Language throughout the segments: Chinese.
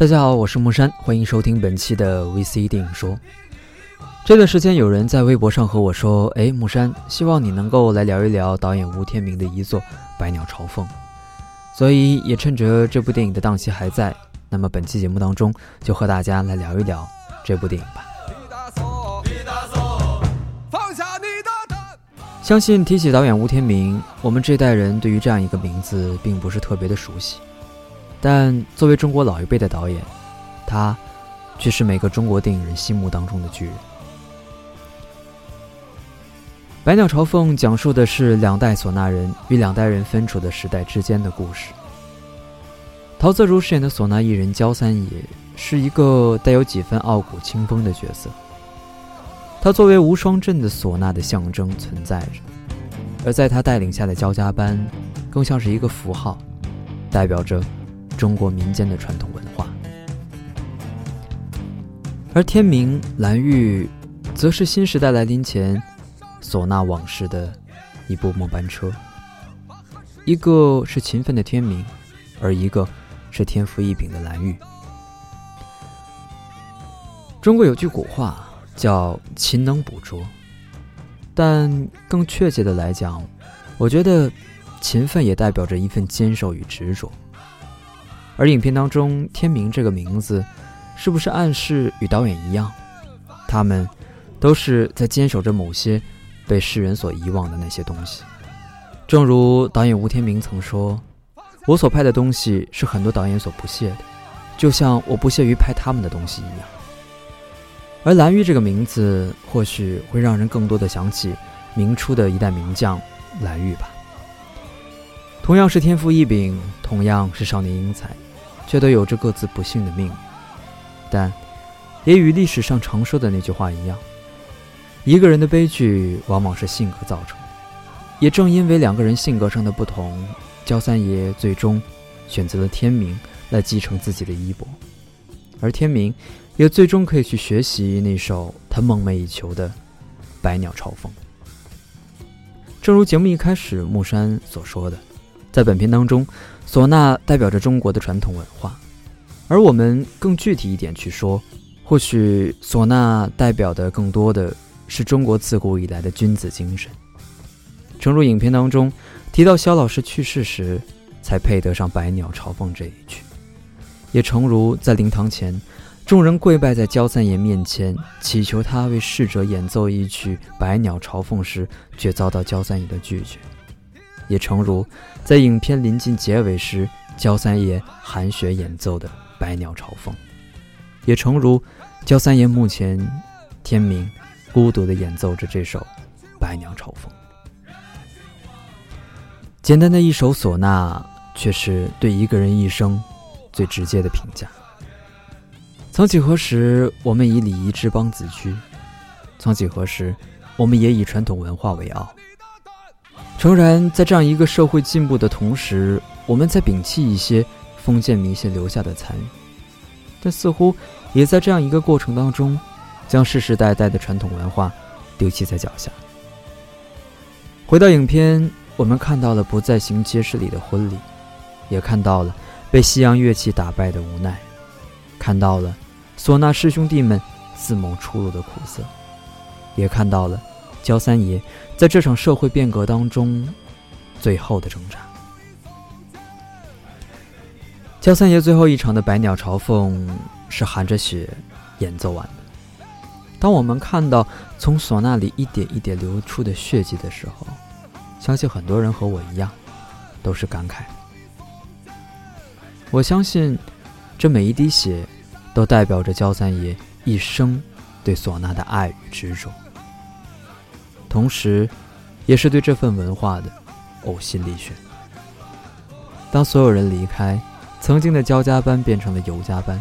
大家好，我是木山，欢迎收听本期的 VC 电影说。这段时间有人在微博上和我说：“哎，木山，希望你能够来聊一聊导演吴天明的遗作《百鸟朝凤》。”所以也趁着这部电影的档期还在，那么本期节目当中就和大家来聊一聊这部电影吧。相信提起导演吴天明，我们这代人对于这样一个名字并不是特别的熟悉。但作为中国老一辈的导演，他却是每个中国电影人心目当中的巨人。《百鸟朝凤》讲述的是两代唢呐人与两代人分处的时代之间的故事。陶泽如饰演的唢呐艺人焦三爷是一个带有几分傲骨清风的角色，他作为无双镇的唢呐的象征存在着，而在他带领下的焦家班，更像是一个符号，代表着。中国民间的传统文化，而天明、蓝玉，则是新时代来临前唢呐往事的一部末班车。一个是勤奋的天明，而一个是天赋异禀的蓝玉。中国有句古话叫“勤能补拙”，但更确切的来讲，我觉得勤奋也代表着一份坚守与执着。而影片当中“天明”这个名字，是不是暗示与导演一样，他们都是在坚守着某些被世人所遗忘的那些东西？正如导演吴天明曾说：“我所拍的东西是很多导演所不屑的，就像我不屑于拍他们的东西一样。”而蓝玉这个名字，或许会让人更多的想起明初的一代名将蓝玉吧。同样是天赋异禀，同样是少年英才。却都有着各自不幸的命运，但也与历史上常说的那句话一样：一个人的悲剧往往是性格造成的。也正因为两个人性格上的不同，焦三爷最终选择了天明来继承自己的衣钵，而天明也最终可以去学习那首他梦寐以求的《百鸟朝凤》。正如节目一开始木山所说的。在本片当中，唢呐代表着中国的传统文化，而我们更具体一点去说，或许唢呐代表的更多的是中国自古以来的君子精神。诚如影片当中提到肖老师去世时，才配得上《百鸟朝凤》这一曲；也诚如在灵堂前，众人跪拜在焦三爷面前，祈求他为逝者演奏一曲《百鸟朝凤》时，却遭到焦三爷的拒绝。也诚如，在影片临近结尾时，焦三爷含血演奏的《百鸟朝凤》；也诚如，焦三爷目前天明孤独地演奏着这首《百鸟朝凤》。简单的一首唢呐，却是对一个人一生最直接的评价。曾几何时，我们以礼仪之邦自居；曾几何时，我们也以传统文化为傲。诚然，在这样一个社会进步的同时，我们在摒弃一些封建迷信留下的残余，但似乎也在这样一个过程当中，将世世代代的传统文化丢弃在脚下。回到影片，我们看到了不再行街市里的婚礼，也看到了被西洋乐器打败的无奈，看到了唢呐师兄弟们自谋出路的苦涩，也看到了。焦三爷在这场社会变革当中最后的挣扎。焦三爷最后一场的《百鸟朝凤》是含着血演奏完的。当我们看到从唢呐里一点一点流出的血迹的时候，相信很多人和我一样都是感慨。我相信，这每一滴血都代表着焦三爷一生对唢呐的爱与执着。同时，也是对这份文化的呕心沥血。当所有人离开，曾经的焦家班变成了尤家班，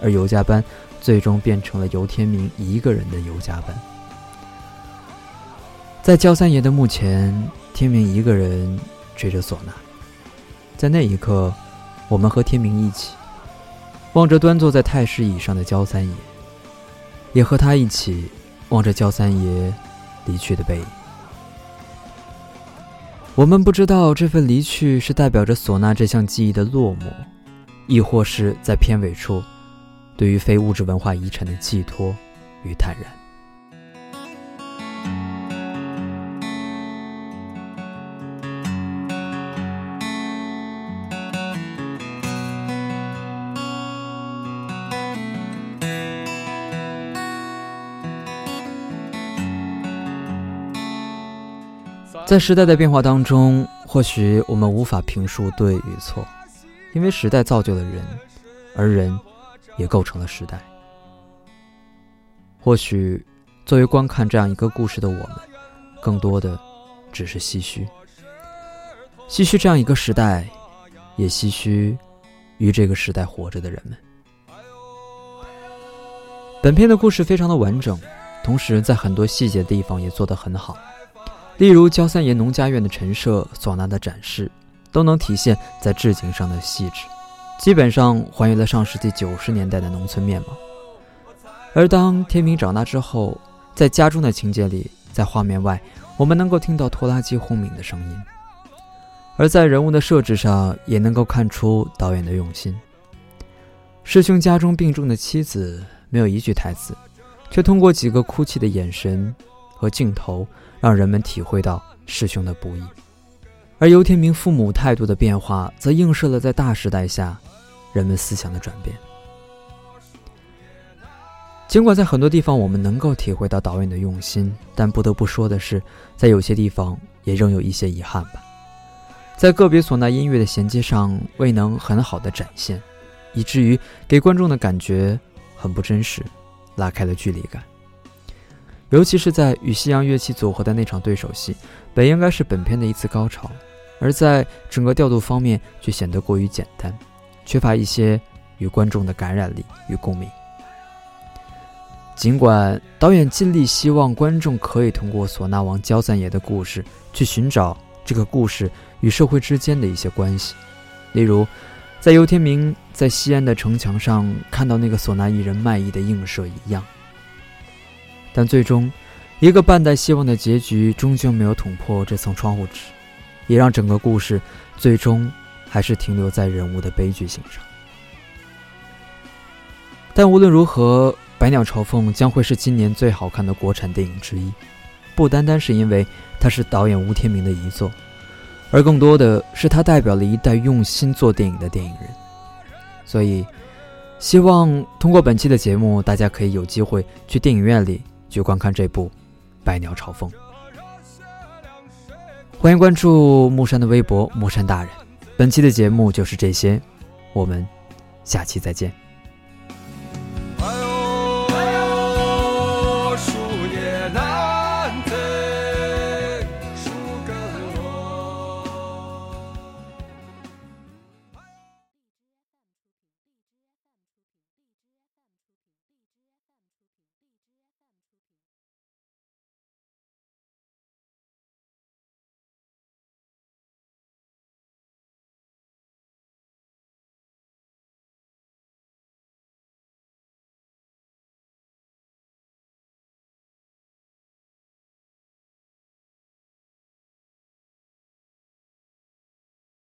而尤家班最终变成了尤天明一个人的尤家班。在焦三爷的墓前，天明一个人吹着唢呐。在那一刻，我们和天明一起，望着端坐在太师椅上的焦三爷，也和他一起望着焦三爷。离去的背影，我们不知道这份离去是代表着唢呐这项技艺的落寞，亦或是在片尾处，对于非物质文化遗产的寄托与坦然。在时代的变化当中，或许我们无法评述对与错，因为时代造就了人，而人也构成了时代。或许，作为观看这样一个故事的我们，更多的只是唏嘘，唏嘘这样一个时代，也唏嘘与这个时代活着的人们。本片的故事非常的完整，同时在很多细节地方也做得很好。例如焦三爷农家院的陈设、唢呐的展示，都能体现在置景上的细致，基本上还原了上世纪九十年代的农村面貌。而当天明长大之后，在家中的情节里，在画面外，我们能够听到拖拉机轰鸣的声音；而在人物的设置上，也能够看出导演的用心。师兄家中病重的妻子没有一句台词，却通过几个哭泣的眼神和镜头。让人们体会到师兄的不易，而游天明父母态度的变化，则映射了在大时代下人们思想的转变。尽管在很多地方我们能够体会到导演的用心，但不得不说的是，在有些地方也仍有一些遗憾吧。在个别唢呐音乐的衔接上未能很好的展现，以至于给观众的感觉很不真实，拉开了距离感。尤其是在与西洋乐器组合的那场对手戏，本应该是本片的一次高潮，而在整个调度方面却显得过于简单，缺乏一些与观众的感染力与共鸣。尽管导演尽力希望观众可以通过唢呐王焦赞爷的故事去寻找这个故事与社会之间的一些关系，例如，在游天明在西安的城墙上看到那个唢呐艺人卖艺的映射一样。但最终，一个半带希望的结局终究没有捅破这层窗户纸，也让整个故事最终还是停留在人物的悲剧性上。但无论如何，《百鸟朝凤》将会是今年最好看的国产电影之一，不单单是因为它是导演吴天明的遗作，而更多的是它代表了一代用心做电影的电影人。所以，希望通过本期的节目，大家可以有机会去电影院里。去观看这部《百鸟朝凤》，欢迎关注木山的微博“木山大人”。本期的节目就是这些，我们下期再见。